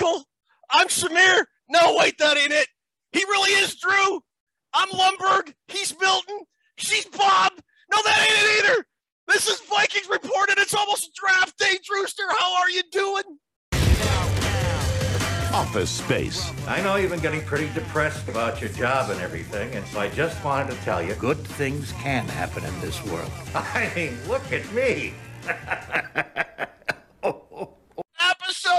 Michael. I'm Samir. No, wait, that ain't it. He really is Drew. I'm Lumbergh. He's Milton. She's Bob. No, that ain't it either. This is Vikings Report, and it's almost draft day. Drewster, how are you doing? Office Space. I know you've been getting pretty depressed about your job and everything, and so I just wanted to tell you Good things can happen in this world. I mean, look at me.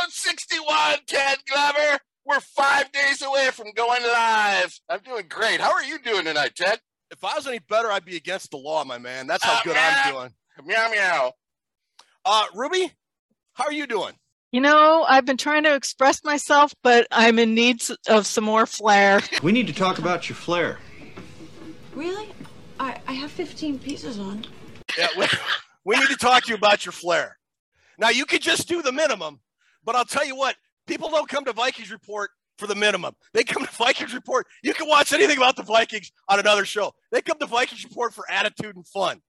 Episode 61, Ted Glover. We're five days away from going live. I'm doing great. How are you doing tonight, Ted? If I was any better, I'd be against the law, my man. That's how Uh, good meow. I'm doing. Meow meow. Uh, Ruby, how are you doing? You know, I've been trying to express myself, but I'm in need of some more flair. We need to talk about your flair. Really? I, I have 15 pieces on. Yeah, we, we need to talk to you about your flair. Now, you could just do the minimum, but I'll tell you what, people don't come to Vikings Report for the minimum. They come to Vikings Report. You can watch anything about the Vikings on another show. They come to Vikings Report for attitude and fun.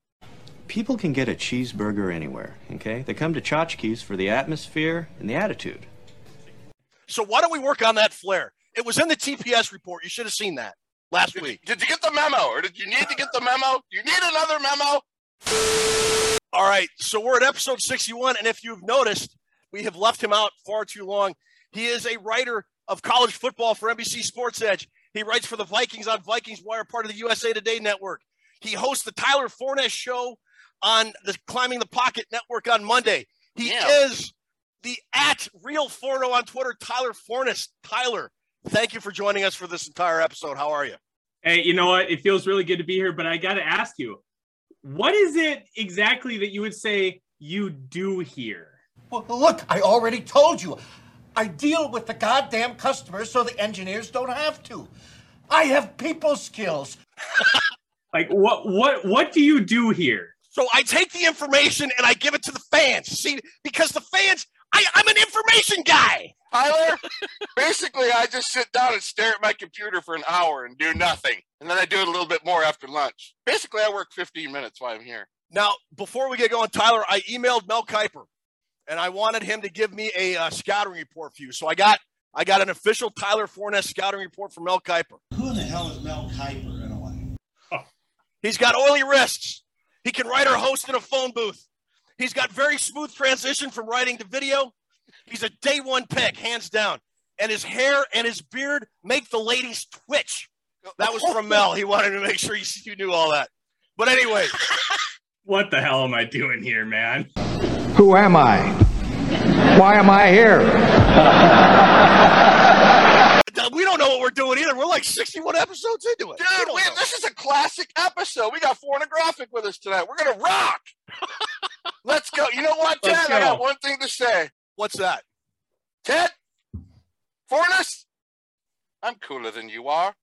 People can get a cheeseburger anywhere, okay? They come to Chotchkie's for the atmosphere and the attitude. So why don't we work on that flair? It was in the TPS report. You should have seen that last Did, week. did you get the memo, or did you need to get the memo? Do you need another memo? All right, so we're at episode 61, and if you've noticed, we have left him out far too long. He is a writer of college football for NBC Sports Edge. He writes for the Vikings on Vikings Wire, part of the USA Today network. He hosts the Tyler Forness show on the Climbing the Pocket network on Monday. He Yeah. is the at Real Forno on Twitter, Tyler Forness. Tyler, thank you for joining us for this entire episode. How are you? Hey, you know what? It feels really good to be here, but I got to ask you, what is it exactly that you would say you do here? Well, look, I already told you. I deal with the goddamn customers so the engineers don't have to. I have people skills. Like, what, what, what do you do here? So I take the information and I give it to the fans. See, because the fans, I, I'm an information guy. Tyler, basically, I just sit down and stare at my computer for an hour and do nothing. And then I do it a little bit more after lunch. Basically, I work 15 minutes while I'm here. Now, before we get going, Tyler, I emailed Mel Kiper, and I wanted him to give me a uh, scouting report for you. So I got I got an official Tyler Forness scouting report from Mel Kiper. Who in the hell is Mel Kiper in anyway? He's got oily wrists. He can write or host in a phone booth. He's got very smooth transition from writing to video. He's a day one pick, hands down. And his hair and his beard make the ladies twitch. That was from Mel. He wanted to make sure you, you knew all that. But anyway, What the hell am I doing here, man? Who am I? Why am I here? we don't know what we're doing either. We're like 61 episodes into it. Dude, we, this is a classic episode. We got Pornographic with us tonight. We're going to rock. Let's go. You know what, Ted? I got one thing to say. What's that? Ted, Forness, I'm cooler than you are.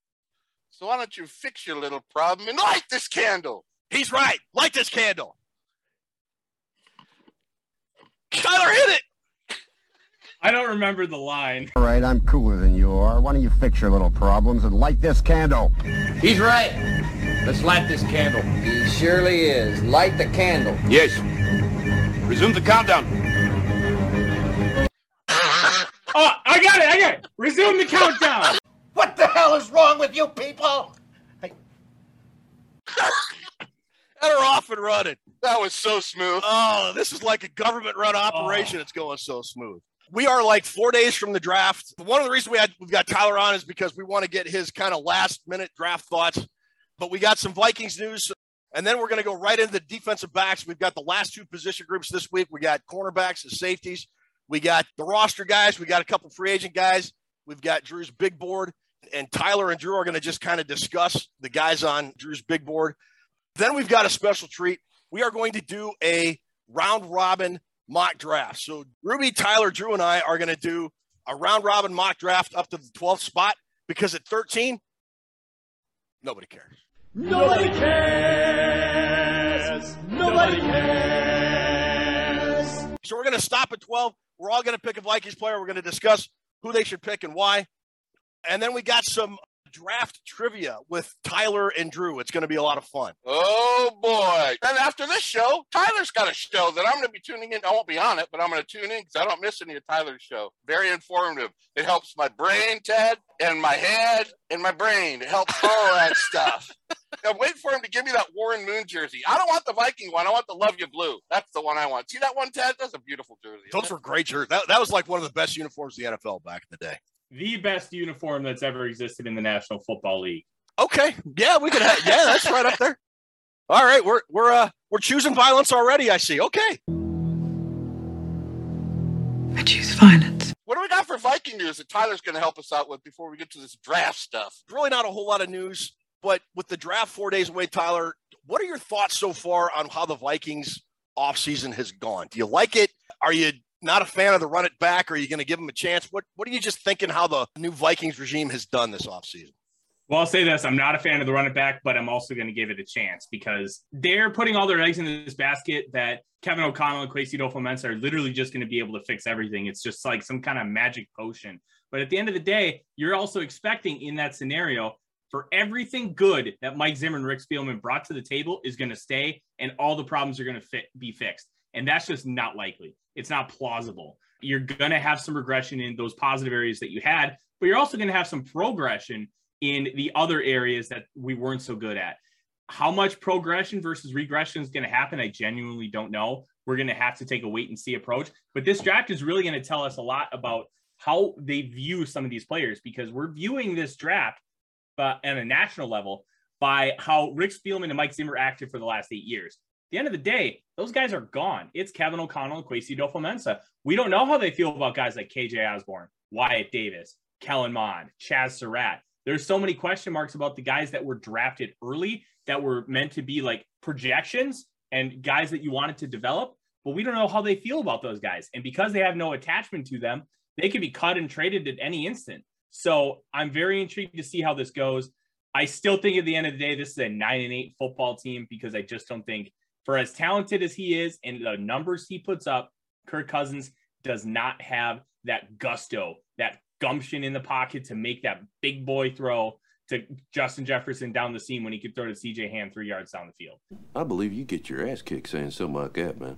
So why don't you fix your little problem and light this candle? He's right. Light this candle. Tyler hit it. I don't remember the line. All right, I'm cooler than you are. Why don't you fix your little problems and light this candle? He's right. Let's light this candle. He surely is. Light the candle. Yes. Resume the countdown. Oh, I got it. I got it. Resume the countdown. What the hell is wrong with you people? And are off and running. That was so smooth. Oh, this is like a government run oh. operation. It's going so smooth. We are like four days from the draft. One of the reasons we had we've got Tyler on is because we want to get his kind of last minute draft thoughts. But we got some Vikings news, and then we're going to go right into the defensive backs. We've got the last two position groups this week. We got cornerbacks and safeties. We got the roster guys. We got a couple free agent guys. We've got Drew's big board, and Tyler and Drew are going to just kind of discuss the guys on Drew's big board. Then we've got a special treat. We are going to do a round robin mock draft. So Ruby, Tyler, Drew, and I are going to do a round robin mock draft up to the 12th spot because at 13, nobody cares. Nobody cares. Nobody cares. So we're going to stop at 12. We're all going to pick a Vikings player. We're going to discuss who they should pick and why. And then we got some draft trivia with Tyler and Drew. It's going to be a lot of fun. Oh boy. And after this show, Tyler's got a show that I'm going to be tuning in. I won't be on it, but I'm going to tune in because I don't miss any of Tyler's show. Very informative. It helps my brain, Ted, and my head and my brain. It helps all that stuff. I'm waiting for him to give me that Warren Moon jersey. I don't want the Viking one. I want the Luv Ya Blue. That's the one I want. See that one, Ted? That's a beautiful jersey. Those were great jerseys. That, that was like one of the best uniforms the NFL back in the day. The best uniform that's ever existed in the National Football League. Okay. Yeah, we could have yeah, that's right up there. All right, we're we're uh we're choosing violence already, I see. Okay. I choose violence. What do we got for Viking news that Tyler's going to help us out with before we get to this draft stuff? Really not a whole lot of news, but with the draft 4 days away, Tyler, what are your thoughts so far on how the Vikings offseason has gone? Do you like it? Are you not a fan of the run it back? Are you going to give them a chance? What What are you just thinking how the new Vikings regime has done this offseason? Well, I'll say this: I'm not a fan of the run it back, but I'm also going to give it a chance because they're putting all their eggs in this basket that Kevin O'Connell and Kwesi Adofo-Mensah are literally just going to be able to fix everything. It's just like some kind of magic potion. But at the end of the day, you're also expecting in that scenario for everything good that Mike Zimmer and Rick Spielman brought to the table is going to stay, and all the problems are going to fit, be fixed. And that's just not likely. It's not plausible. You're going to have some regression in those positive areas that you had, but you're also going to have some progression in the other areas that we weren't so good at. How much progression versus regression is going to happen, I genuinely don't know. We're going to have to take a wait and see approach. But this draft is really going to tell us a lot about how they view some of these players because we're viewing this draft but on a national level by how Rick Spielman and Mike Zimmer acted for the last eight years. The end of the day, those guys are gone. It's Kevin O'Connell and Adofo-Mensah. We don't know how they feel about guys like KJ Osborn, Wyatt Davis, Kellen Mond, Chaz Surratt. There's so many question marks about the guys that were drafted early that were meant to be like projections and guys that you wanted to develop, but we don't know how they feel about those guys. And because they have no attachment to them, they could be cut and traded at any instant. So I'm very intrigued to see how this goes. I still think at the end of the day, this is a nine and eight football team because I just don't think, for as talented as he is and the numbers he puts up, Kirk Cousins does not have that gusto, that gumption in the pocket to make that big boy throw to Justin Jefferson down the seam when he could throw to CJ Ham three yards down the field. I believe you get your ass kicked saying something like that, man.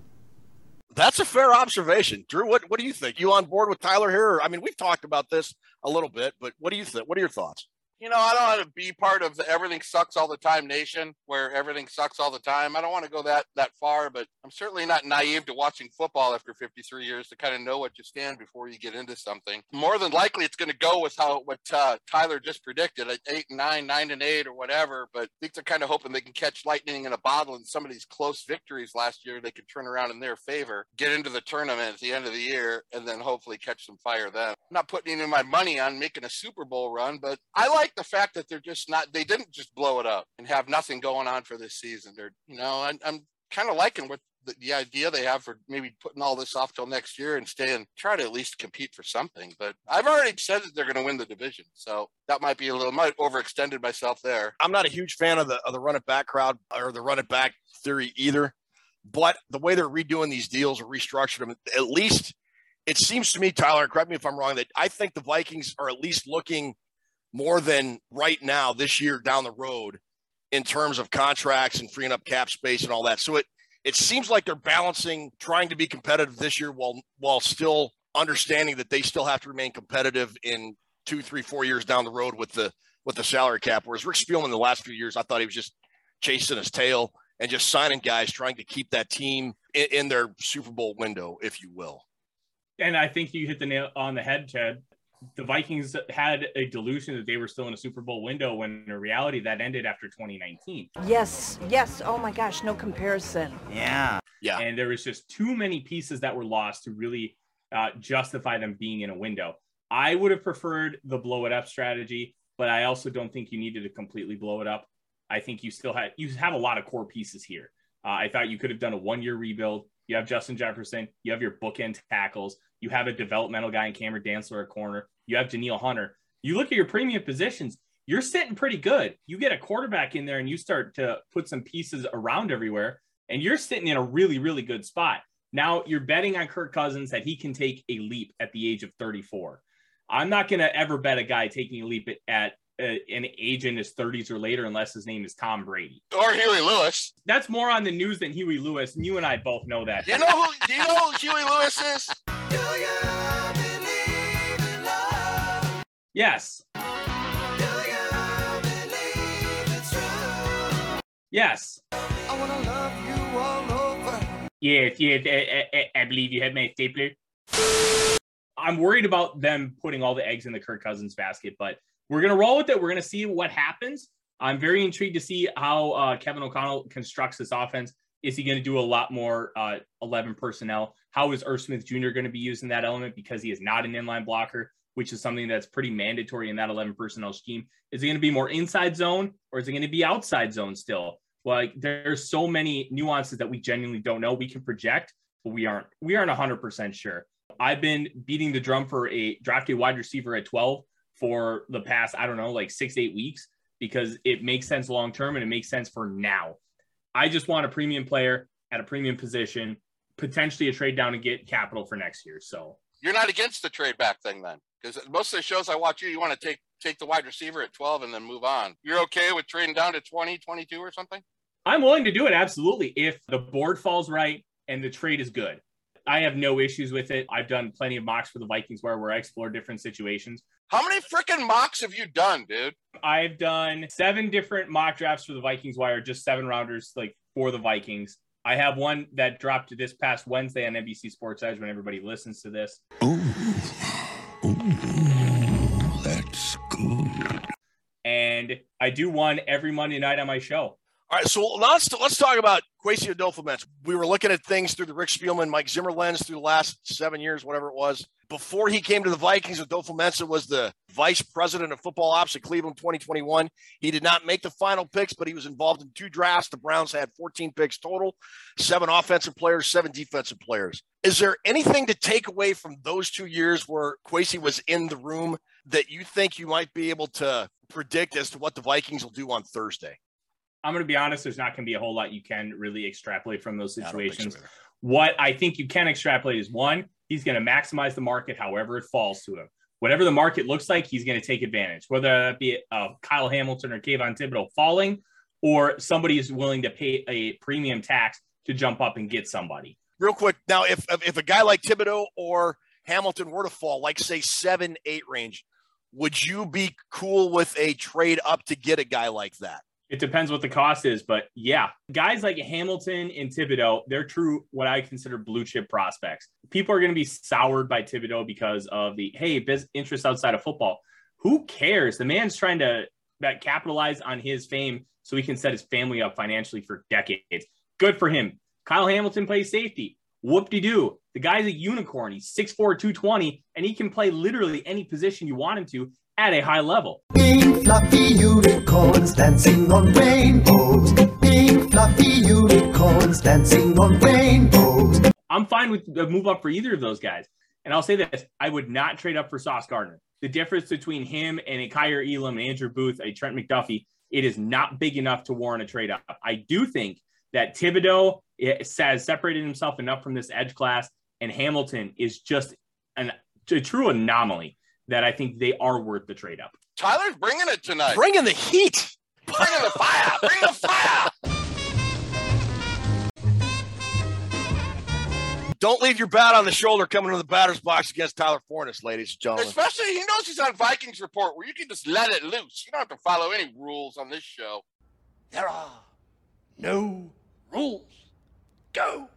That's a fair observation, Drew. What what do you think? You on board with Tyler here? I mean, we've talked about this a little bit, but what do you think? What are your thoughts? You know, I don't want to be part of the everything sucks all the time nation where everything sucks all the time. I don't want to go that that far, but I'm certainly not naive to watching football after 53 years to kind of know what you stand before you get into something. More than likely, it's going to go with how what uh, Tyler just predicted, at eight and nine, nine and eight, or whatever. But I think they're kind of hoping they can catch lightning in a bottle, and some of these close victories last year they can turn around in their favor, get into the tournament at the end of the year, and then hopefully catch some fire then. I'm not putting any of my money on making a Super Bowl run, but I like the fact that they're just not they didn't just blow it up and have nothing going on for this season. They're you know i'm, I'm kind of liking what the, the, idea they have for maybe putting all this off till next year and staying try to at least compete for something. But i've already said that they're going to win the division so that might be a little might overextended myself there. I'm not a huge fan of the of the run it back crowd or the run it back theory either but the way they're redoing these deals or restructuring them at least it seems to me tyler correct me if i'm wrong that i think the vikings are at least looking more than right now this year down the road in terms of contracts and freeing up cap space and all that. So it it seems like they're balancing trying to be competitive this year while while still understanding that they still have to remain competitive in two, three, four years down the road with the with the salary cap. Whereas Rick Spielman the last few years, I thought he was just chasing his tail and just signing guys trying to keep that team in, in their Super Bowl window, if you will. And I think you hit the nail on the head, Ted the Vikings had a delusion that they were still in a Super Bowl window when in reality that ended after 2019. Yes, yes. Oh my gosh, no comparison. Yeah. Yeah. And there was just too many pieces that were lost to really uh, justify them being in a window. I would have preferred the blow it up strategy, but I also don't think you needed to completely blow it up. I think you still had you have a lot of core pieces here. Uh, I thought you could have done a one year rebuild. You have Justin Jefferson. You have your bookend tackles. You have a developmental guy in Cameron Dantzler at corner. You have Danielle Hunter. You look at your premium positions, you're sitting pretty good. You get a quarterback in there and you start to put some pieces around everywhere, and you're sitting in a really, really good spot. Now you're betting on Kirk Cousins that he can take a leap at the age of 34. I'm not going to ever bet a guy taking a leap at, at a, an age in his 30s or later unless his name is Tom Brady. Or Huey Lewis. That's more on the news than Huey Lewis, and you and I both know that. Do you know who? Do you know who Huey Lewis is? Yes. Yes. Yes, yes, I, I, I believe you have my stapler. I'm worried about them putting all the eggs in the Kirk Cousins basket, but we're gonna roll with it. We're gonna see what happens. I'm very intrigued to see how uh, Kevin O'Connell constructs this offense. Is he going to do a lot more uh, 11 personnel? How is Irv Smith Jr. going to be using that element because he is not an inline blocker, which is something that's pretty mandatory in that 11 personnel scheme? Is it going to be more inside zone or is it going to be outside zone still? Like there's so many nuances that we genuinely don't know. We can project, but we aren't we aren't 100% sure. I've been beating the drum for a drafted wide receiver at 12 for the past, I don't know, like six, eight weeks because it makes sense long term and it makes sense for now. I just want a premium player at a premium position, potentially a trade down and get capital for next year. So You're not against the trade back thing then, because most of the shows I watch you, you want to take take the wide receiver at 12 and then move on. You're okay with trading down to 20, 22 or something? I'm willing to do it absolutely if the board falls right and the trade is good. I have no issues with it. I've done plenty of mocks for the Vikings where, where I explore different situations. How many freaking mocks have you done, dude? I've done seven different mock drafts for the Vikings wire, just seven rounders like for the Vikings. I have one that dropped this past Wednesday on NBC Sports Edge when everybody listens to this. That's good. And I do one every Monday night on my show. All right, so let's let's talk about Kwesi Adofo-Mensah. We were looking at things through the Rick Spielman, Mike Zimmer lens through the last seven years, whatever it was. Before he came to the Vikings, Adofo-Mensah was the vice president of football ops at Cleveland 2021. He did not make the final picks, but he was involved in two drafts. The Browns had 14 picks total, seven offensive players, seven defensive players. Is there anything to take away from those two years where Kwesi was in the room that you think you might be able to predict as to what the Vikings will do on Thursday? I'm going to be honest, there's not going to be a whole lot you can really extrapolate from those I don't so situations. what I think you can extrapolate is one, he's going to maximize the market however it falls to him. Whatever the market looks like, he's going to take advantage, whether that be uh, Kyle Hamilton or Kayvon Thibodeaux falling, or somebody is willing to pay a premium tax to jump up and get somebody. real quick now if if a guy like thibodeaux or hamilton were to fall like say seven eight range would you be cool with a trade up to get a guy like that It depends what the cost is, but yeah, guys like Hamilton and Thibodeaux, they're true what I consider blue chip prospects. People are going to be soured by Thibodeaux because of the hey, business interest outside of football. Who cares? The man's trying to capitalize on his fame so he can set his family up financially for decades. Good for him. Kyle Hamilton plays safety. Whoop de doo. The guy's a unicorn. He's 6'4, 220, and he can play literally any position you want him to at a high level. Fluffy unicorns dancing on rainbows. Pink fluffy unicorns dancing on rainbows. I'm fine with the move up for either of those guys. And I'll say this I would not trade up for Sauce Gardner. The difference between him and a Kaiir Elam, Andrew Booth, a Trent McDuffie, it is not big enough to warrant a trade up. I do think that Thibodeaux eh, has separated himself enough from this edge class, and Hamilton is just an, a true anomaly that I think they are worth the trade up. Tyler's bringing it tonight. bringing the heat Bringing the fire. Bring the fire. don't leave your bat on the shoulder coming to the batter's box against tyler forness ladies and gentlemen Especially, he knows he's on Vikings Report where you can just let it loose. You don't have to follow any rules on this show. There are no rules. Go.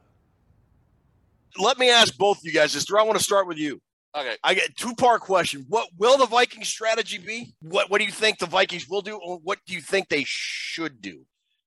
let me ask both of you guys this Drew, i want to start with you Okay. I get two part question. What will the Vikings strategy be? What What do you think the Vikings will do, or what do you think they should do?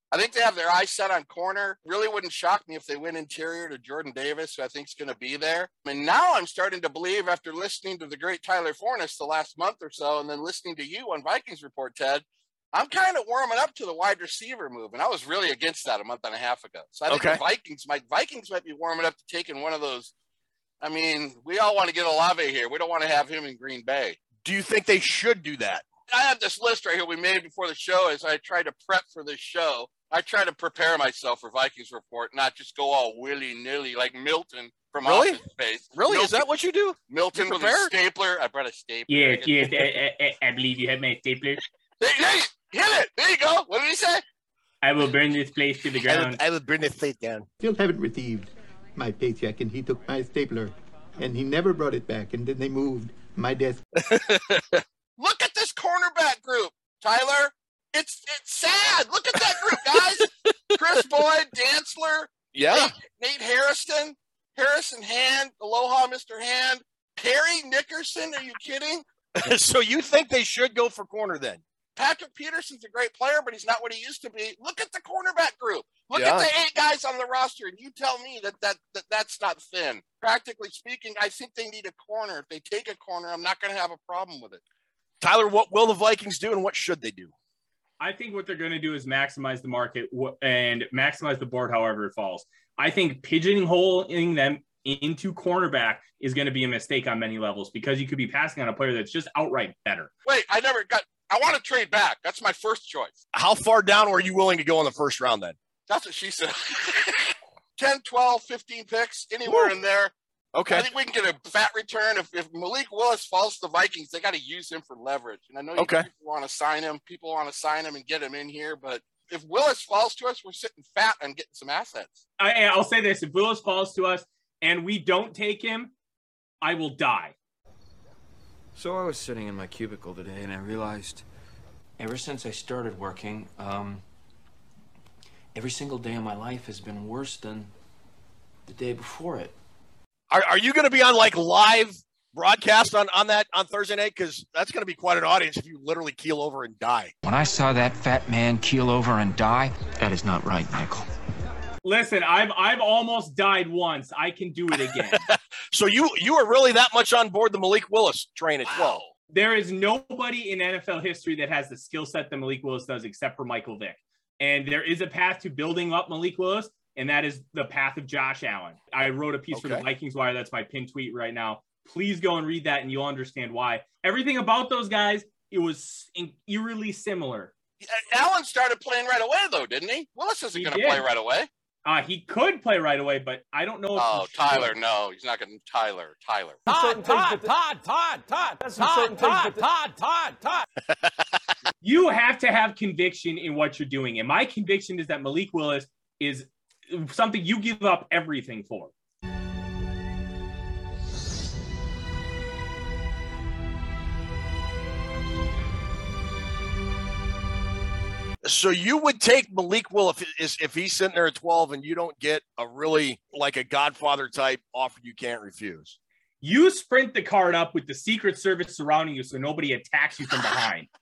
I think they have their eyes set on corner. Really wouldn't shock me if they went interior to Jordan Davis, who I think is going to be there. And now I'm starting to believe, after listening to the great Tyler Forness the last month or so, and then listening to you on Vikings Report, Ted, I'm kind of warming up to the wide receiver move, and I was really against that a month and a half ago. So I think Okay. the Vikings might Vikings might be warming up to taking one of those. I mean, we all want to get Olave here. We don't want to have him in Green Bay. Do you think they should do that? I have this list right here we made before the show as I try to prep for this show. I try to prepare myself for Vikings report, not just go all willy nilly like Milton from Really? Office Space. Really? Is that what you do? Milton you with a stapler? I brought a stapler. Yes, yes, I, I, I believe you have my stapler. There, there you, hit it. There you go. What did he say? I will burn this place to the ground. I will burn this place down. Still haven't received my paycheck, and he took my stapler, and he never brought it back, and then they moved my desk. Look at this cornerback group, Tyler. It's it's sad. Look at that group, guys. Kris Boyd, Dantzler, Yeah. Nate, Nate Harrison, Harrison Hand, Aloha, Mr. Hand, Parry Nickerson. Are you kidding? so you think they should go for corner then? Patrick Peterson's a great player, but he's not what he used to be. Look at the cornerback group. Look Yeah. at the eight guys on the roster, and you tell me that, that that that's not thin. Practically speaking, I think they need a corner. If they take a corner, I'm not going to have a problem with it. Tyler, what will the Vikings do and what should they do? I think what they're going to do is maximize the market and maximize the board however it falls. I think pigeonholing them into cornerback is going to be a mistake on many levels because you could be passing on a player that's just outright better. Wait, I never got. I want to trade back. That's my first choice. How far down were you willing to go in the first round then? That's what she said. 10, 12, 15 picks, anywhere in there. Okay. I think we can get a fat return. If, if Malik Willis falls to the Vikings, they got to use him for leverage. And I know you Okay. people want to sign him. People want to sign him and get him in here. But if Willis falls to us, we're sitting fat and getting some assets. I, I'll say this: if Willis falls to us and we don't take him, I will die. So I was sitting in my cubicle today and I realized ever since I started working, um, every single day of my life has been worse than the day before it. Are, are you going to be on like live broadcast on, on that on Thursday night? Because that's going to be quite an audience if you literally keel over and die. When I saw that fat man keel over and die, that is not right, Michael. Listen, I've I've almost died once. I can do it again. So you you are really that much on board the Malik Willis train at 12. there is nobody in NFL history that has the skill set that Malik Willis does except for Michael Vick. And there is a path to building up Malik Willis, and that is the path of Josh Allen. I wrote a piece for the Vikings Wire. That's my pin tweet right now. Please go and read that, and you'll understand why. Everything about those guys, it was in- eerily similar. Allen started playing right away, though, didn't he? Willis isn't going to play right away. Uh, he could play right away, but I don't know. If Oh, Tyler, should. no, he's not going to. Tyler, Tyler. Todd, Todd, Todd, Todd, Todd, Todd, Todd, Todd, Todd, Todd. you have to have conviction in what you're doing. And my conviction is that Malik Willis is something you give up everything for. So you would take Malik Will if is if he's sitting there at 12 and you don't get a really like a Godfather type offer you can't refuse. You sprint the card up with the Secret Service surrounding you so nobody attacks you from behind.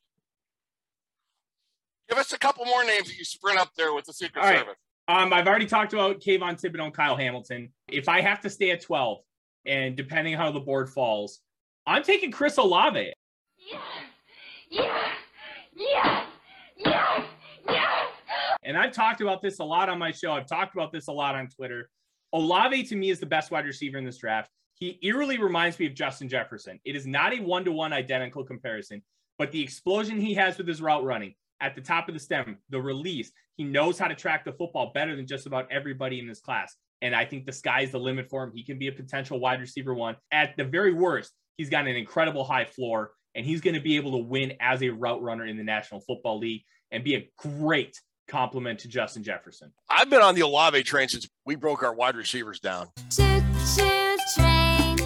Give us a couple more names that you sprint up there with the Secret All right. Service. Um, I've already talked about Kayvon Thibodeaux and Kyle Hamilton. If I have to stay at 12, and depending how the board falls, I'm taking Chris Olave. And I've talked about this a lot on my show. I've talked about this a lot on Twitter. Olave to me is the best wide receiver in this draft. He eerily reminds me of Justin Jefferson. It is not a one to one identical comparison, but the explosion he has with his route running at the top of the stem, the release, he knows how to track the football better than just about everybody in this class. And I think the sky's the limit for him. He can be a potential wide receiver one. At the very worst, he's got an incredible high floor, and he's going to be able to win as a route runner in the National Football League and be a great compliment to Justin Jefferson. I've been on the Olave train since we broke our wide receivers down. Choo choo train,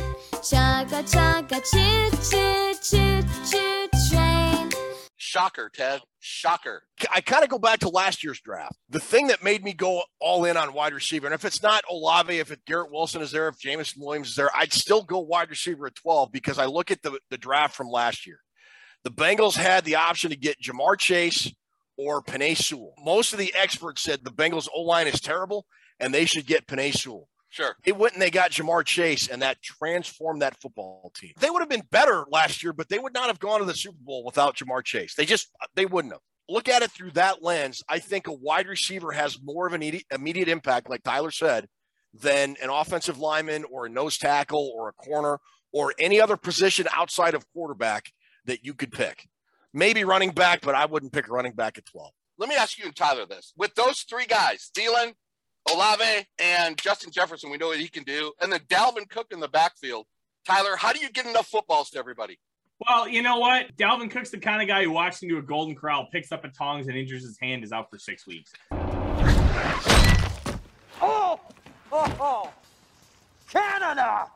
chugga chugga choo choo choo choo train. Shocker, Ted. Shocker. I kind of go back to last year's draft. The thing that made me go all in on wide receiver, and if it's not Olave, if it Garrett Wilson is there, if Jameson Williams is there, I'd still go wide receiver at 12 because I look at the, the draft from last year. The Bengals had the option to get Ja'Marr Chase or Penei Sewell. Most of the experts said the Bengals O line is terrible and they should get Penei Sewell. Sure. They went and they got Ja'Marr Chase, and that transformed that football team. They would have been better last year, but they would not have gone to the Super Bowl without Ja'Marr Chase. They just they wouldn't have. Look at it through that lens. I think a wide receiver has more of an immediate, immediate impact, like Tyler said, than an offensive lineman or a nose tackle or a corner or any other position outside of quarterback that you could pick. Maybe running back, but I wouldn't pick a running back at 12. Let me ask you and Tyler this. With those three guys, Thielen, Olave, and Justin Jefferson, we know what he can do, and then Dalvin Cook in the backfield. Tyler, how do you get enough footballs to everybody? Well, you know what? Dalvin Cook's the kind of guy who walks into a Golden Corral, picks up a tongs, and injures his hand, is out for six weeks. Oh, oh, oh. Canada.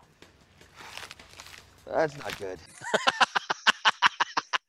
That's not good.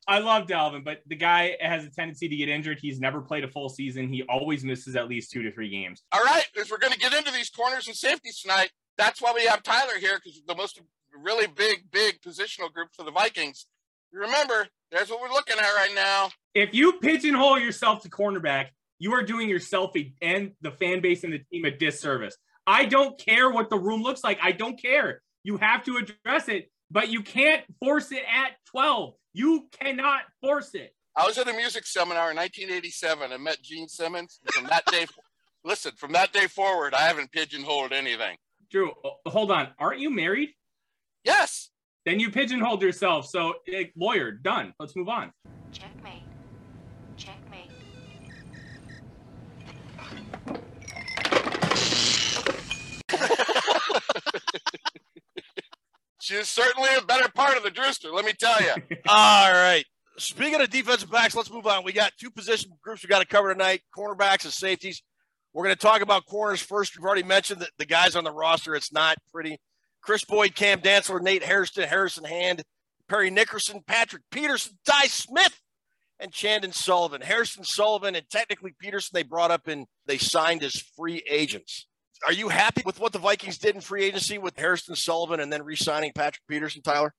I love Dalvin, but the guy has a tendency to get injured. He's never played a full season. He always misses at least two to three games. All right, if we're going to get into these corners and safeties tonight, that's why we have Tyler here because the most really big, big positional group for the Vikings. Remember, there's what we're looking at right now. If you pigeonhole yourself to cornerback, you are doing yourself a, and the fan base and the team a disservice. I don't care what the room looks like. I don't care. You have to address it, but you can't force it at 12. You cannot force it. I was at a music seminar in 1987 and met Gene Simmons. From that day, listen, from that day forward, I haven't pigeonholed anything. Drew, uh, hold on. Aren't you married? Yes. Then you pigeonholed yourself. So, eh, lawyer, done. Let's move on. Checkmate. Checkmate. She's certainly a better part of the Drewster, let me tell you. All right. Speaking of defensive backs, let's move on. We got two position groups we got to cover tonight cornerbacks and safeties. We're going to talk about corners first. We've already mentioned that the guys on the roster, it's not pretty. Kris Boyd, Cam Dantzler, Nate Harrison, Harrison Hand, Parry Nickerson, Patrick Peterson, Ty Smith, and Chandon Sullivan. Harrison Sullivan and technically Peterson, they brought up and they signed as free agents. Are you happy with what the Vikings did in free agency with Harrison Sullivan and then re signing Patrick Peterson, Tyler?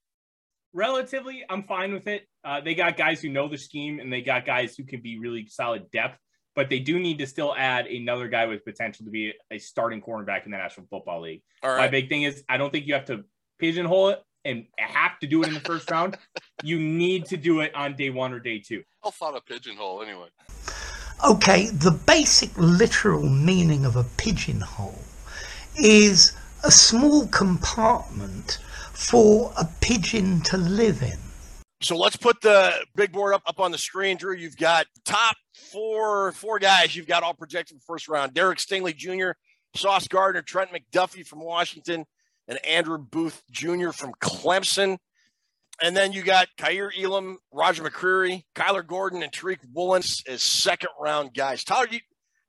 Relatively, I'm fine with it. Uh, they got guys who know the scheme and they got guys who can be really solid depth, but they do need to still add another guy with potential to be a starting cornerback in the National Football League. All My big thing is I don't think you have to pigeonhole it and have to do it in the first round. You need to do it on day one or day two. I'll thought a pigeonhole anyway. Okay, the basic literal meaning of a pigeonhole is a small compartment for a pigeon to live in. So let's put the big board up, up on the screen, Drew. You've got top four four guys. You've got all projected first round. Derek Stingley Jr., Sauce Gardner, Trent McDuffie from Washington, and Andrew Booth Jr. from Clemson. And then you got Kaiir Elam, Roger McCreary, Kyler Gordon, and Tariq Woolen as second round guys. Tyler, you,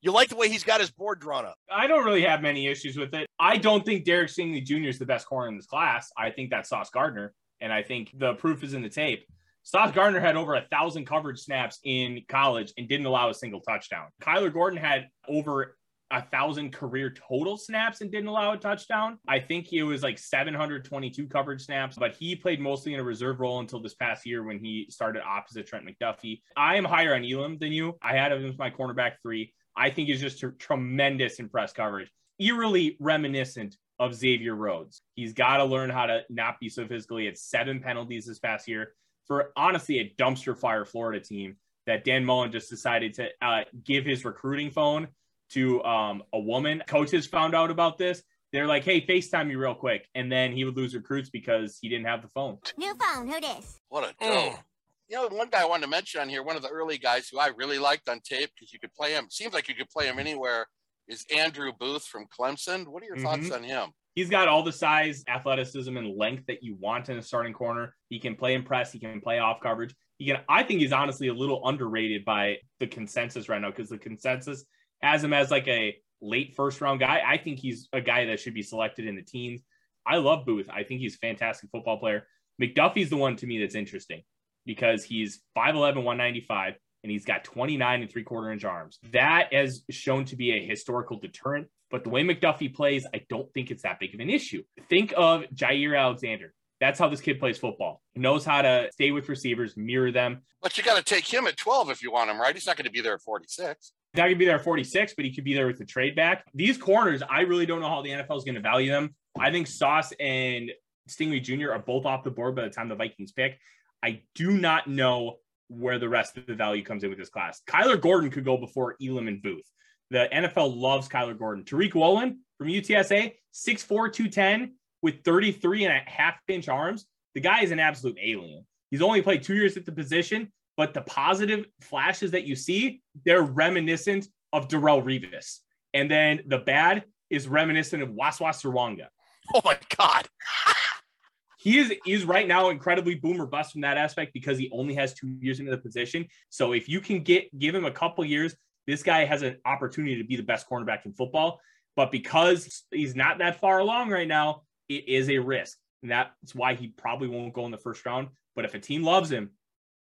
you like the way he's got his board drawn up? I don't really have many issues with it. I don't think Derek Stingley Jr. is the best corner in this class. I think that's Sauce Gardner, and I think the proof is in the tape. Sauce Gardner had over a thousand coverage snaps in college and didn't allow a single touchdown. Kyler Gordon had over a thousand career total snaps and didn't allow a touchdown. I think it was like 722 coverage snaps, but he played mostly in a reserve role until this past year when he started opposite Trent McDuffie. I am higher on Elam than you. I had him as my cornerback three. I think he's just tremendous in press coverage, eerily reminiscent of Xavier Rhodes. He's got to learn how to not be so physical. He had seven penalties this past year for honestly a dumpster fire Florida team that Dan Mullen just decided to uh, give his recruiting phone to um, a woman. Coaches found out about this. They're like, hey, FaceTime me real quick. And then he would lose recruits because he didn't have the phone. New phone, who this? What a dope. You know, one guy I wanted to mention on here, one of the early guys who I really liked on tape because you could play him, seems like you could play him anywhere, is Andrew Booth from Clemson. What are your thoughts Mhm. on him? He's got all the size, athleticism, and length that you want in a starting corner. He can play in press. He can play off coverage. He can. I think he's honestly a little underrated by the consensus right now because the consensus has him as like a late first round guy. I think he's a guy that should be selected in the teens. I love Booth. I think he's a fantastic football player. McDuffie's the one to me that's interesting because he's 5'11, 195, and he's got 29 and three quarter inch arms. That has shown to be a historical deterrent. But the way McDuffie plays, I don't think it's that big of an issue. Think of Jaire Alexander. That's how this kid plays football. Knows how to stay with receivers, mirror them. But you got to take him at 12 if you want him, right? He's not going to be there at 46. Going to be there at 46, but he could be there with the trade back. These corners, I really don't know how the NFL is going to value them. I think Sauce and Stingley Jr. are both off the board by the time the Vikings pick. I do not know where the rest of the value comes in with this class. Kyler Gordon could go before Elam and Booth. The NFL loves Kyler Gordon. Tariq Woolen from UTSA, 6'4, 210 with 33 and a half inch arms. The guy is an absolute alien. He's only played two years at the position, but the positive flashes that you see, they're reminiscent of Darrelle Revis. And then the bad is reminiscent of Wasswa Serwanga. Oh my God. he is is right now incredibly boomer bust from that aspect because he only has two years into the position. So if you can get give him a couple years, this guy has an opportunity to be the best cornerback in football. But because he's not that far along right now, it is a risk. And that's why he probably won't go in the first round. But if a team loves him,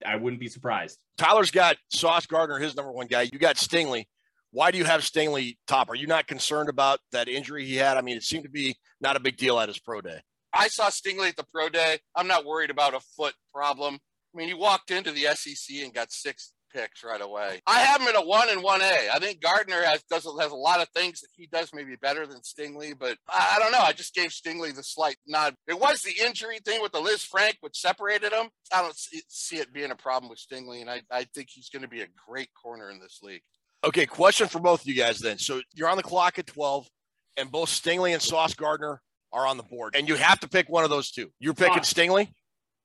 I wouldn't be surprised. Tyler's got Sauce Gardner, his number one guy. You got Stingley. Why do you have Stingley top? Are you not concerned about that injury he had? I mean, it seemed to be not a big deal at his pro day. I saw Stingley at the pro day. I'm not worried about a foot problem. I mean, he walked into the SEC and got six picks right away. I have him in a one and one A. I think Gardner has does has a lot of things that he does maybe better than Stingley, but I, I don't know. I just gave Stingley the slight nod. It was the injury thing with the Lisfranc which separated him. I don't see, see it being a problem with Stingley, and I, I think he's going to be a great corner in this league. Okay, question for both of you guys then. So you're on the clock at 12, and both Stingley and Sauce Gardner are on the board, and you have to pick one of those two. You're picking Sauce. Stingley,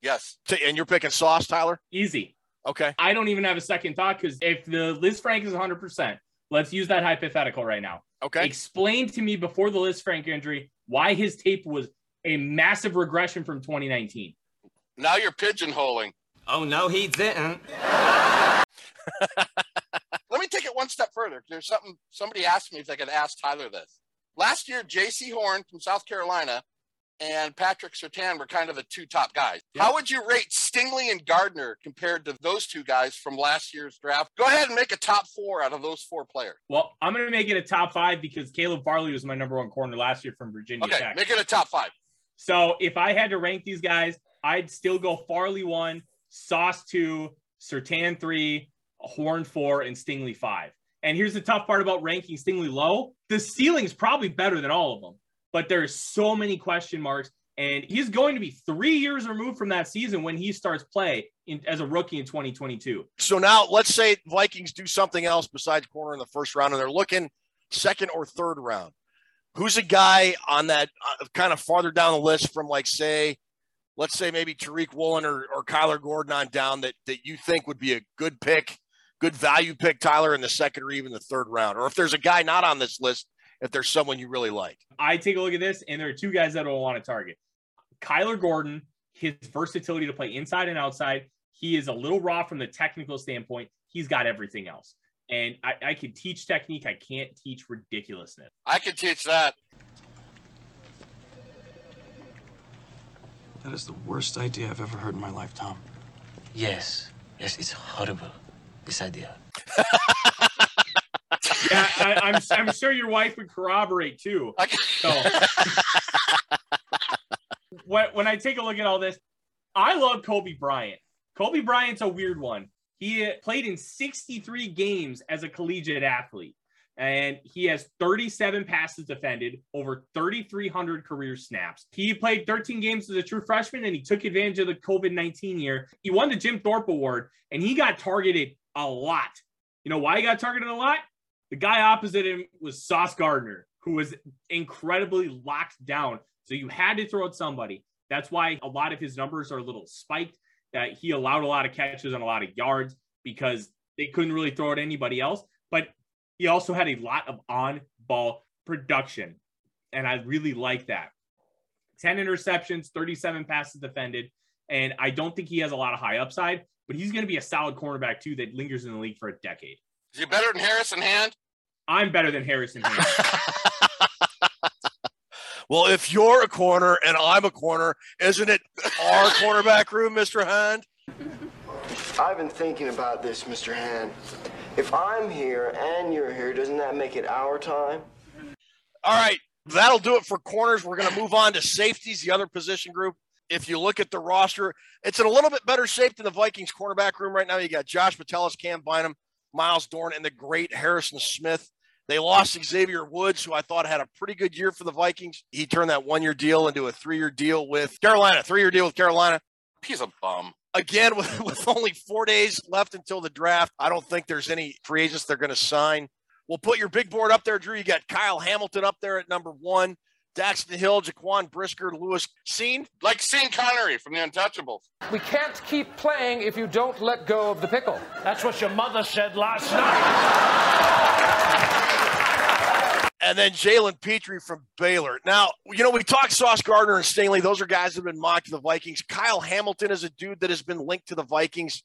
Yes. and you're picking Sauce, Tyler. Easy. Okay. I don't even have a second thought because if the Lisfranc is 100%, let's use that hypothetical right now. Okay. Explain to me before the Lisfranc injury why his tape was a massive regression from 2019. Now you're pigeonholing. Oh, no, he didn't. Let me take it one step further. There's something somebody asked me if I could ask Tyler this. Last year, Jaycee Horn from South Carolina and Patrick Surtain were kind of the two top guys. How would you rate Stingley and Gardner compared to those two guys from last year's draft? Go ahead and make a top four out of those four players. Well, I'm going to make it a top five because Caleb Farley was my number one corner last year from Virginia Okay, Tech. make it a top five. So if I had to rank these guys, I'd still go Farley one, Sauce two, Surtain three, Horn four, and Stingley five. And here's the tough part about ranking Stingley low: the ceiling's probably better than all of them, but there's so many question marks. And he's going to be three years removed from that season when he starts play in, as a rookie in 2022. So now let's say Vikings do something else besides corner in the first round, and they're looking second or third round. Who's a guy on that uh, kind of farther down the list from like say, let's say maybe Tariq Woolen or, or Kyler Gordon on down that that you think would be a good pick, good value pick, Tyler, in the second or even the third round, or if there's a guy not on this list, if there's someone you really like. I take a look at this, and there are two guys that I want to target. Kyler Gordon, his versatility to play inside and outside. He is a little raw from the technical standpoint. He's got everything else. And I, I can teach technique. I can't teach ridiculousness. I can teach that. That is the worst idea I've ever heard in my life, Tom. Yes, yes, it's horrible. This idea. Yeah, I, I'm, I'm sure your wife would corroborate too. So when, when I take a look at all this, I love Coby Bryant. Coby Bryant's a weird one. He played in 63 games as a collegiate athlete, and he has 37 passes defended, over 3,300 career snaps. He played 13 games as a true freshman, and he took advantage of the COVID 19 year. He won the Jim Thorpe Award, and he got targeted a lot. You know why he got targeted a lot? The guy opposite him was Sauce Gardner, who was incredibly locked down. So you had to throw at somebody. That's why a lot of his numbers are a little spiked. That he allowed a lot of catches and a lot of yards because they couldn't really throw at anybody else. But he also had a lot of on-ball production, and I really like that. Ten interceptions, thirty-seven passes defended, and I don't think he has a lot of high upside. But he's going to be a solid cornerback too that lingers in the league for a decade. Is he better than Harrison Hand? I'm better than Harrison. Hand. Well, if you're a corner and I'm a corner, isn't it our cornerback room, Mr. Hand? I've been thinking about this, Mr. Hand. If I'm here and you're here, doesn't that make it our time? All right, that'll do it for corners. We're going to move on to safeties, the other position group. If you look at the roster, it's in a little bit better shape than the Vikings cornerback room right now. You got Josh Patelis, Cam Bynum, Myles Dorn, and the great Harrison Smith. They lost Xavier Woods, who I thought had a pretty good year for the Vikings. He turned that one year deal into a three year deal with Carolina, three year deal with Carolina. He's a bum. Again, with, with only four days left until the draft, I don't think there's any free agents they're going to sign. We'll put your big board up there, Drew. You got Kyle Hamilton up there at number one, Daxton Hill, Jaquan Brisker, Lewis Cine. Like Sean Connery from The Untouchables. We can't keep playing if you don't let go of the pickle. That's what your mother said last night. and then Jalen Pitre from Baylor. Now, you know, we talked Sauce Gardner and Stingley. Those are guys that have been mocked to the Vikings. Kyle Hamilton is a dude that has been linked to the Vikings.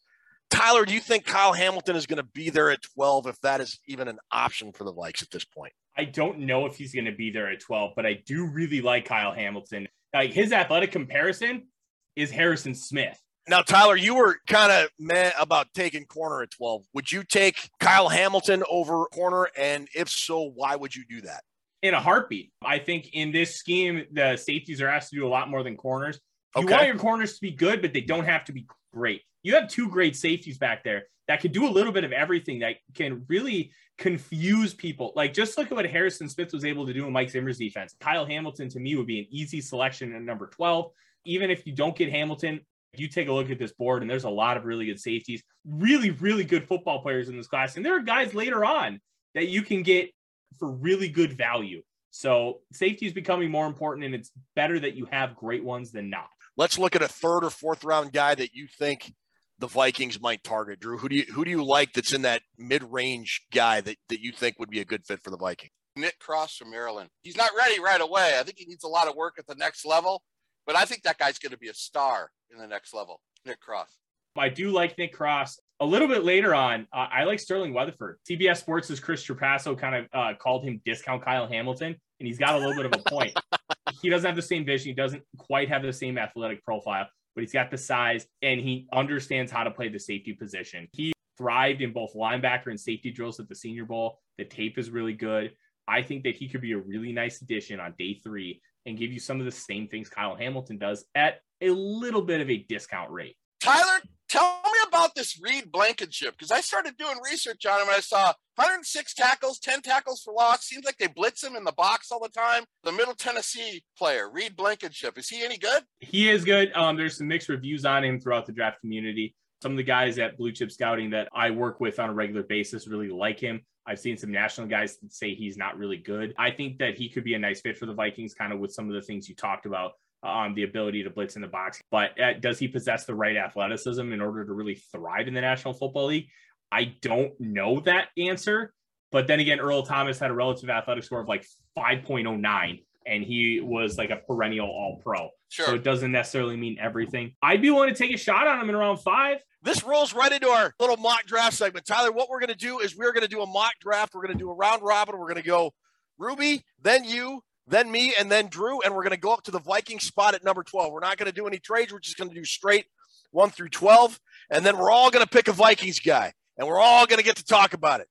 Tyler, do you think Kyle Hamilton is going to be there at 12 if that is even an option for the Vikes at this point? I don't know if he's going to be there at 12, but I do really like Kyle Hamilton. Like his athletic comparison is Harrison Smith. Now, Tyler, you were kind of mad about taking corner at 12. Would you take Kyle Hamilton over corner? And if so, why would you do that? In a heartbeat. I think in this scheme, the safeties are asked to do a lot more than corners. You Okay. want your corners to be good, but they don't have to be great. You have two great safeties back there that can do a little bit of everything that can really confuse people. Like just look at what Harrison Smith was able to do in Mike Zimmer's defense. Kyle Hamilton to me would be an easy selection at number 12. Even if you don't get Hamilton, you take a look at this board and there's a lot of really good safeties, really, really good football players in this class. And there are guys later on that you can get for really good value. So safety is becoming more important and it's better that you have great ones than not. Let's look at a third or fourth round guy that you think the Vikings might target. Drew, who do you who do you like that's in that mid range guy that, that you think would be a good fit for the Vikings? Nick Cross from Maryland. He's not ready right away. I think he needs a lot of work at the next level, but I think that guy's going to be a star in the next level. Nick Cross. I do like Nick Cross. A little bit later on, uh, I like Sterling Weatherford. CBS Sports' Chris Trapasso kind of uh, called him discount Kyle Hamilton, and he's got a little bit of a point. he doesn't have the same vision. He doesn't quite have the same athletic profile, but he's got the size and he understands how to play the safety position. He thrived in both linebacker and safety drills at the Senior Bowl. The tape is really good. I think that he could be a really nice addition on day three and give you some of the same things Kyle Hamilton does at a little bit of a discount rate. Tyler, tell about this Reed Blankenship because I started doing research on him and I saw 106 tackles, 10 tackles for loss. Seems like they blitz him in the box all the time. The Middle Tennessee player, Reed Blankenship, is he any good? He is good. Um, there's some mixed reviews on him throughout the draft community. Some of the guys at Blue Chip Scouting that I work with on a regular basis really like him. I've seen some national guys say he's not really good. I think that he could be a nice fit for the Vikings, kind of with some of the things you talked about um, the ability to blitz in the box. But uh, does he possess the right athleticism in order to really thrive in the National Football League? I don't know that answer. But then again, Earl Thomas had a relative athletic score of like 5.09, and he was like a perennial all pro. Sure. So it doesn't necessarily mean everything. I'd be willing to take a shot on him in round five. This rolls right into our little mock draft segment. Tyler, what we're going to do is we're going to do a mock draft. We're going to do a round robin. We're going to go Ruby, then you, then me, and then Drew. And we're going to go up to the Viking spot at number 12. We're not going to do any trades. We're just going to do straight one through 12. And then we're all going to pick a Vikings guy. And we're all going to get to talk about it.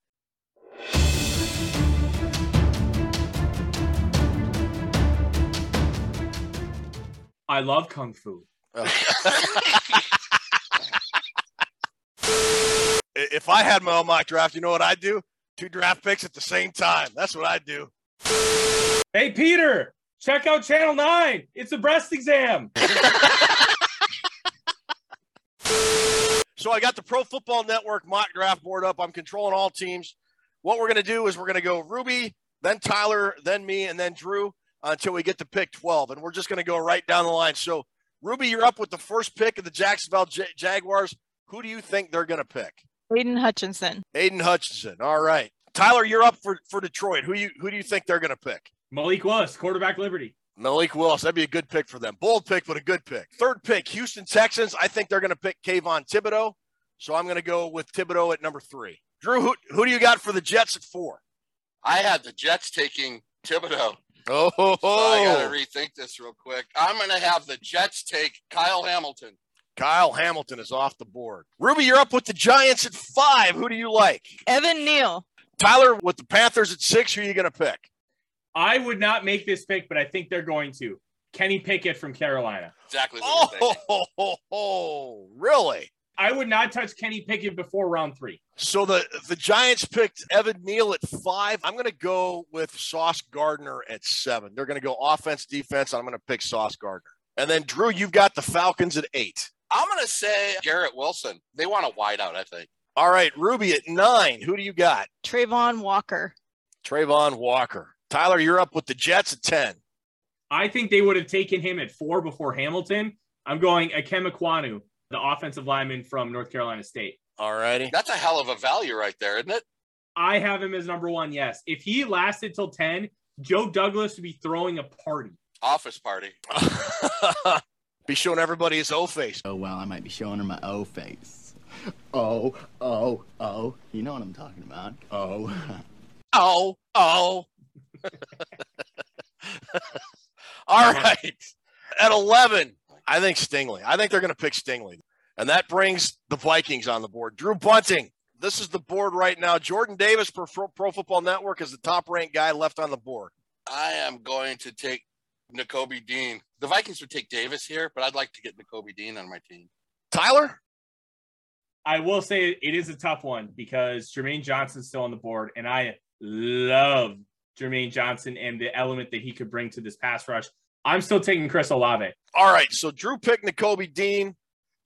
I love kung fu. if I had my own mock draft, you know what I'd do? Two draft picks at the same time. That's what I'd do. Hey, Peter, check out Channel 9. It's a breast exam. So I got the Pro Football Network mock draft board up. I'm controlling all teams. What we're going to do is we're going to go Ruby, then Tyler, then me, and then Drew until we get to pick 12. And we're just going to go right down the line. So, Ruby, you're up with the first pick of the Jacksonville J- Jaguars. Who do you think they're going to pick? Aidan Hutchinson. Aidan Hutchinson. All right. Tyler, you're up for, for Detroit. Who you who do you think they're going to pick? Malik Willis, quarterback Liberty. Malik Willis. That'd be a good pick for them. Bold pick, but a good pick. Third pick, Houston Texans. I think they're going to pick Kayvon Thibodeaux. So I'm going to go with Thibodeaux at number three. Drew, who, who do you got for the Jets at four? I had the Jets taking Thibodeaux. Oh, ho, So I got to rethink this real quick. I'm going to have the Jets take Kyle Hamilton. Kyle Hamilton is off the board. Ruby, you're up with the Giants at five. Who do you like? Evan Neal. Tyler with the Panthers at six. Who are you going to pick? I would not make this pick, but I think they're going to. Kenny Pickett from Carolina. Exactly Oh, ho, ho, ho. really? I would not touch Kenny Pickett before round three. So the the Giants picked Evan Neal at five. I'm going to go with Sauce Gardner at seven. They're going to go offense, defense. I'm going to pick Sauce Gardner. And then Drew, you've got the Falcons at eight. I'm going to say Garrett Wilson. They want a wideout, I think. All right, Ruby at nine. Who do you got? Travon Walker. Travon Walker. Tyler, you're up with the Jets at ten. I think they would have taken him at four before Hamilton. I'm going Ikem Ekwonu, the offensive lineman from North Carolina State. All righty. That's a hell of a value right there, isn't it? I have him as number one. Yes. If he lasted till 10, Joe Douglas would be throwing a party. Office party. Be showing everybody his O face. Oh, well, I might be showing her my O face. Oh, oh, oh. You know what I'm talking about. Oh. Oh, oh. All right. At 11, I think Stingley. I think they're going to pick Stingley. And that brings the Vikings on the board. Drew Bunting. This is the board right now. Jordan Davis for Pro Football Network is the top ranked guy left on the board. I am going to take Nakobe Dean. The Vikings would take Davis here, but I'd like to get Nakobe Dean on my team. Tyler? I will say it is a tough one because Jermaine Johnson's still on the board, and I love Jermaine Johnson and the element that he could bring to this pass rush. I'm still taking Chris Olave. All right. So Drew picked Nakobe Dean.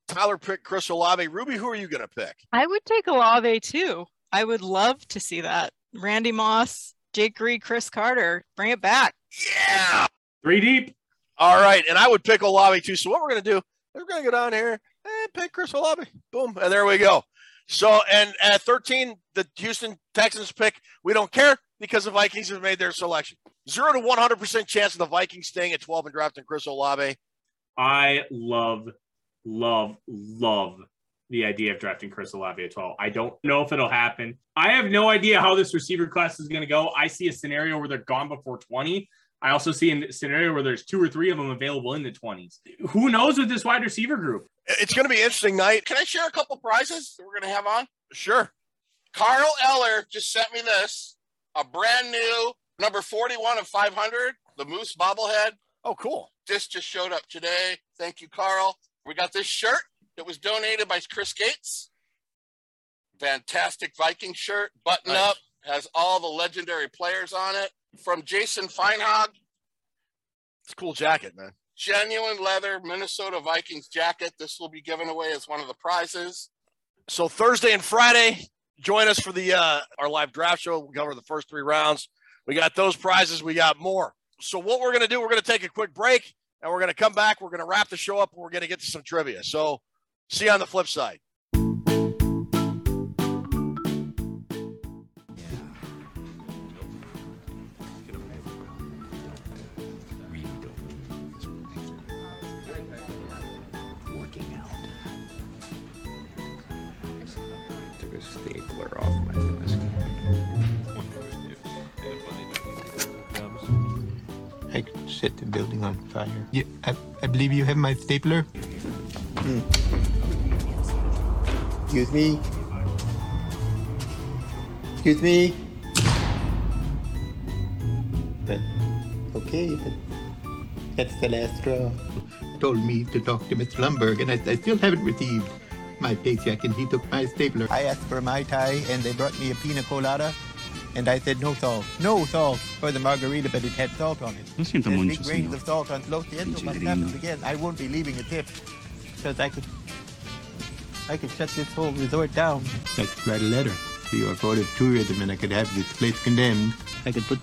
Tyler picked Chris Olave. Ruby, who are you going to pick? I would take Olave too. I would love to see that. Randy Moss, Jake Reed, Cris Carter. Bring it back. Yeah. Three deep. All right. And I would pick Olave too. So what we're going to do, we're going to go down here and pick Chris Olave. Boom. And there we go. So, and at 13, the Houston Texans pick, we don't care because the Vikings have made their selection. Zero to 100% chance of the Vikings staying at 12 and drafting Chris Olave. I love, love, love the idea of drafting Chris Olave at 12. I don't know if it'll happen. I have no idea how this receiver class is going to go. I see a scenario where they're gone before 20. I also see a scenario where there's two or three of them available in the 20s. Who knows with this wide receiver group? It's going to be interesting night. Can I share a couple prizes that we're going to have on? Sure. Carl Eller just sent me this a brand new number 41 of 500, the Moose bobblehead. Oh, cool. This just showed up today. Thank you, Carl. We got this shirt that was donated by Chris Gates. Fantastic Viking shirt, button Nice. up, has all the legendary players on it. From Jason Feinhog, It's a cool jacket, man. genuine leather Minnesota Vikings jacket. This will be given away as one of the prizes. So Thursday and Friday, join us for the uh, our live draft show. We'll cover the first three rounds. We got those prizes. We got more. So what we're going to do, we're going to take a quick break, and we're going to come back. We're going to wrap the show up. And we're going to get to some trivia. So see you on the flip side. Set the building on fire. Yeah, I, I believe you have my stapler. Hmm. Excuse me. Excuse me. But okay, but that's the last straw. Told me to talk to Mr. Lumbergh, and I, I still haven't received my paycheck, and he took my stapler. I asked for a Mai Tai, and they brought me a pina colada. And I said no salt, no salt for the margarita, but it had salt on it. Lo siento There's mucho, big grains señor. of salt on Los Cientos, Pinche gringo. happens again. I won't be leaving a tip because I could, I could shut this whole resort down. I could write a letter to your board of tourism, and I could have this place condemned. I could put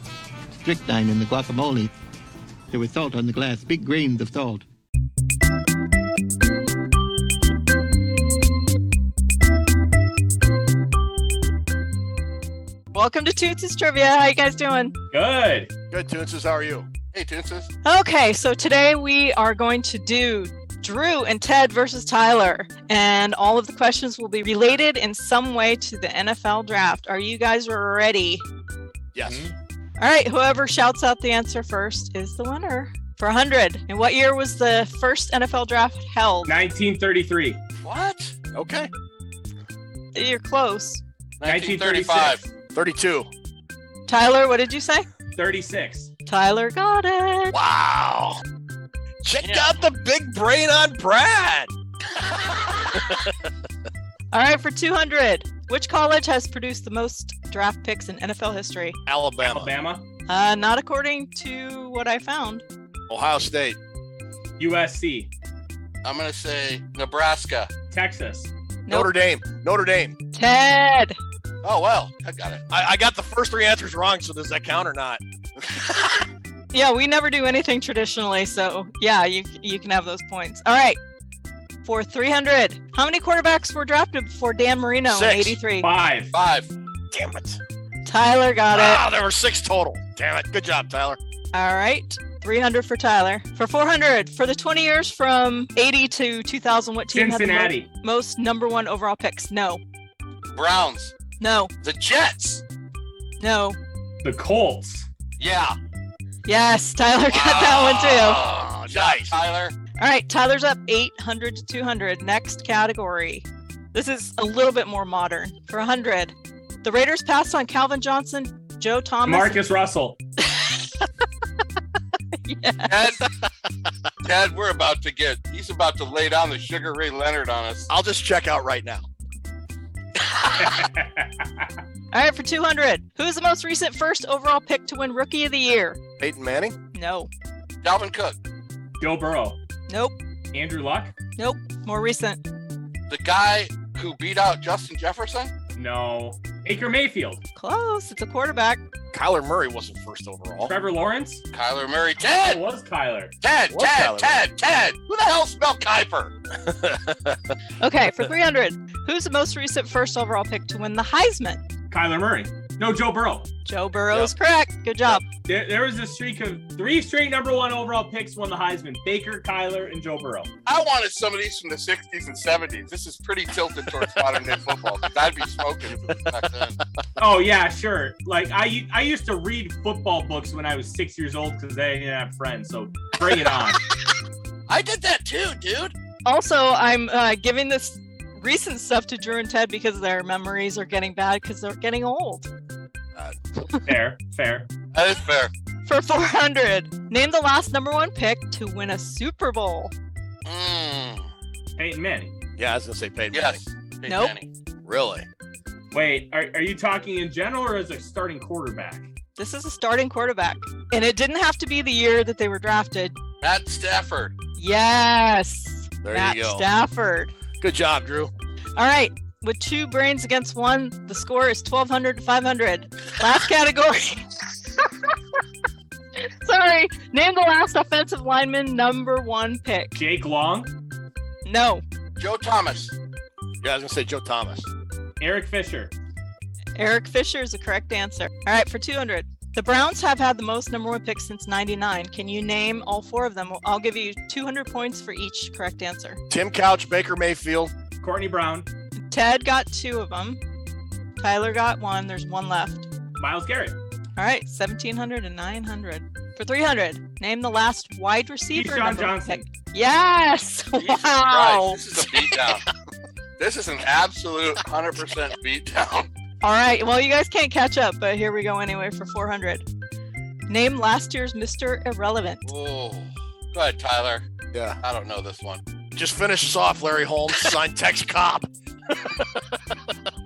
strychnine in the guacamole. There was salt on the glass, big grains of salt. Welcome to Toots' Trivia. How you guys doing? Good. Good, Toonses. How are you? Hey, Toonses. Okay, so today we are going to do Drew and Ted versus Tyler, and all of the questions will be related in some way to the NFL draft. Are you guys ready? Yes. Hmm? All right, whoever shouts out the answer first is the winner for 100. And what year was the first NFL draft held? 1933. What? Okay. You're close. 1935. 32. Tyler, what did you say? 36. Tyler got it. Wow. Check out the big brain on Brad. All right, for 200. Which college has produced the most draft picks in NFL history? Alabama. Alabama. Uh, not according to what I found. Ohio State. USC. I'm going to say Nebraska. Texas. Notre Dame. Notre Dame. Ted. Oh, well, I got it. I, I got the first three answers wrong, so does that count or not? Yeah, we never do anything traditionally, so yeah, you you can have those points. All right. For 300, how many quarterbacks were drafted before Dan Marino Six. in 83? Five. Five. Damn it. Tyler got Wow, it. Ah, there were six total. Damn it. Good job, Tyler. All right. 300 for Tyler. For 400, for the 20 years from 80 to 2000, what team had the mo- most number one overall picks? No. Browns. No. The Jets. No. The Colts. Yeah. Yes, Tyler got that one ah, too. Oh, nice. Tyler. All right, Tyler's up 800 to 200. Next category. This is a little bit more modern. For 100, the Raiders passed on Calvin Johnson, Joe Thomas. Marcus Russell. Ted, Ted, we're about to get, he's about to lay down the Sugar Ray Leonard on us. I'll just check out right now. All right, for 200, who's the most recent first overall pick to win Rookie of the Year? Peyton Manning? No. Dalvin Cook. Joe Burrow. Nope. Andrew Luck. Nope. More recent. The guy who beat out Justin Jefferson? No. Baker Mayfield. Close. It's a quarterback. Kyler Murray wasn't first overall. Trevor Lawrence. Kyler Murray. Ted! It Ted! was Kyler. Ted, Was Ted, Kyler Ted, Ted! Who the hell spelled Kuiper? Okay, for 300, who's the most recent first overall pick to win the Heisman? Kyler Murray. No, Joe Burrow. Joe Burrow is correct. Good job. There, there was a streak of three straight number one overall picks won the Heisman. Baker, Kyler, and Joe Burrow. I wanted some of these from the 60s and 70s. This is pretty tilted towards modern day football. I'd be smoking if it was back then. Oh yeah, sure. Like I, I used to read football books when I was six years old because I didn't have friends. So bring it on. I did that too, dude. Also, I'm uh, giving this recent stuff to Drew and Ted because their memories are getting bad because they're getting old. Fair, fair. That is fair. For 400, name the last number one pick to win a Super Bowl. Mm, Peyton Manning. Yeah, I was gonna say Peyton yes. Manning. Peyton Nope. Manning. Really? Wait, are, are you talking in general or as a starting quarterback? This is a starting quarterback. And it didn't have to be the year that they were drafted. Matt Stafford. Yes. There Matt you go. Stafford. Good job, Drew. All right. With two brains against one, the score is 1200 to 500. Last category. Sorry. Name the last offensive lineman number one pick. Jake Long, No. Joe Thomas. Yeah, I was gonna say Joe Thomas. Eric Fisher. Eric Fisher is the correct answer. All right, for 200. The Browns have had the most number one picks since 99. Can you name all four of them? I'll give you 200 points for each correct answer. Tim Couch, Baker Mayfield. Courtney Brown, Ted got two of them. Tyler got one. There's one left. Myles Garrett, All right, 1700 and 900. For 300, name the last wide receiver. Keyshawn Johnson. pick. Yes! Jesus Wow! Christ, this is a beatdown. this is an absolute 100% beatdown. All right, well, you guys can't catch up, but here we go anyway for 400. Name last year's Mr. Irrelevant. Oh, go ahead, Tyler. Yeah. I don't know this one. Just finish us off, Larry Holmes. Signed Tex Cobb.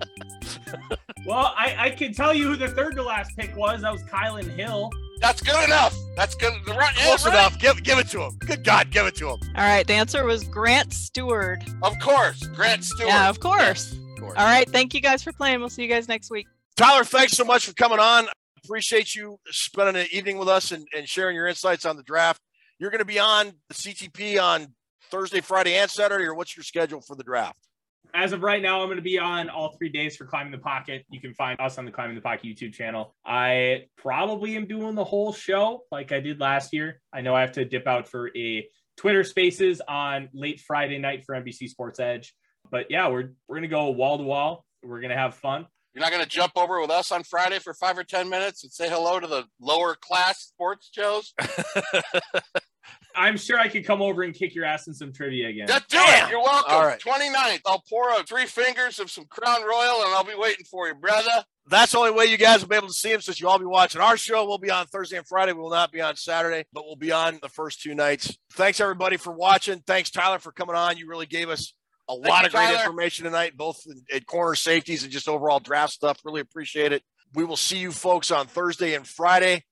Well, I, I can tell you who the third to last pick was. That was Kylin Hill. That's good enough. That's good. The right, Close right. enough. Give, give it to him. Good God, give it to him. All right, the answer was Grant Stuard. Of course, Grant Stuard. Yeah, of course. course. All right, thank you guys for playing. We'll see you guys next week. Tyler, thanks so much for coming on. Appreciate you spending an evening with us and, and sharing your insights on the draft. You're going to be on the CTP on Thursday, Friday, and Saturday, or what's your schedule for the draft? As of right now, I'm going to be on all three days for Climbing the Pocket. You can find us on the Climbing the Pocket YouTube channel. I probably am doing the whole show like I did last year. I know I have to dip out for a Twitter Spaces on late Friday night for NBC Sports Edge. But yeah, we're we're going to go wall to wall. We're going to have fun. You're not going to jump over with us on Friday for five or 10 minutes and say hello to the lower class sports shows? I'm sure I could come over and kick your ass in some trivia again. Just do it. You're welcome. All right. 29th, I'll pour out three fingers of some Crown Royal and I'll be waiting for you, brother. That's the only way you guys will be able to see him since you all be watching our show. We'll be on Thursday and Friday. We will not be on Saturday, but we'll be on the first two nights. Thanks everybody for watching. Thanks Tyler for coming on. You really gave us a lot you, of great Tyler. information tonight, both in, in corner safeties and just overall draft stuff. Really appreciate it. We will see you folks on Thursday and Friday.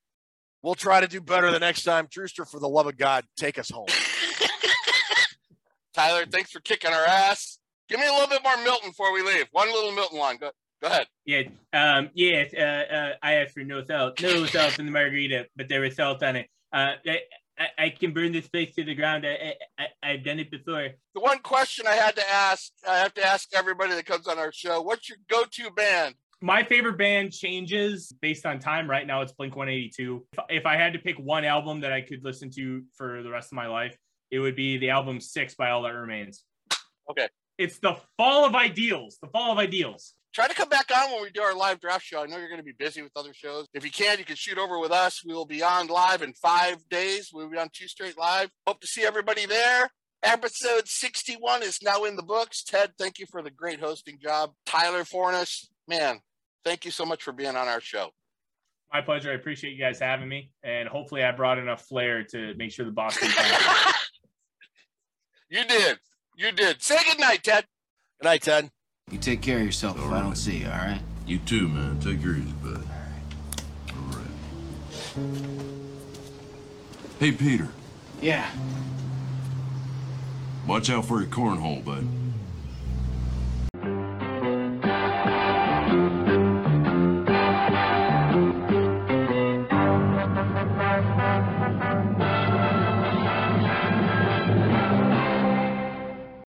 We'll try to do better the next time. Drewster, for the love of God, take us home. Tyler, thanks for kicking our ass. Give me a little bit more Milton before we leave. One little Milton line. Go, go ahead. Yeah, um, yeah. Uh, uh, I asked for no salt, no salt in the margarita, but there was salt on it. Uh, I, I, I can burn this place to the ground. I, I, I, I've done it before. The one question I had to ask, I have to ask everybody that comes on our show, what's your go-to band? My favorite band changes based on time. Right now, it's Blink 182. If, if I had to pick one album that I could listen to for the rest of my life, it would be the album Six by All That Remains. Okay. It's the fall of ideals. The fall of ideals. Try to come back on when we do our live draft show. I know you're going to be busy with other shows. If you can, you can shoot over with us. We will be on live in five days. We'll be on two straight live. Hope to see everybody there. Episode 61 is now in the books. Ted, thank you for the great hosting job. Tyler Forness, man, thank you so much for being on our show. My pleasure. I appreciate you guys having me, and hopefully, I brought enough flair to make sure the Boston. you did. You did. Say good night, Ted. Good night, Ted. You take care of yourself if I don't see you, all right? You too, man. Take her easy, bud. All right. Hey, Peter. Yeah. Watch out for your cornhole, bud.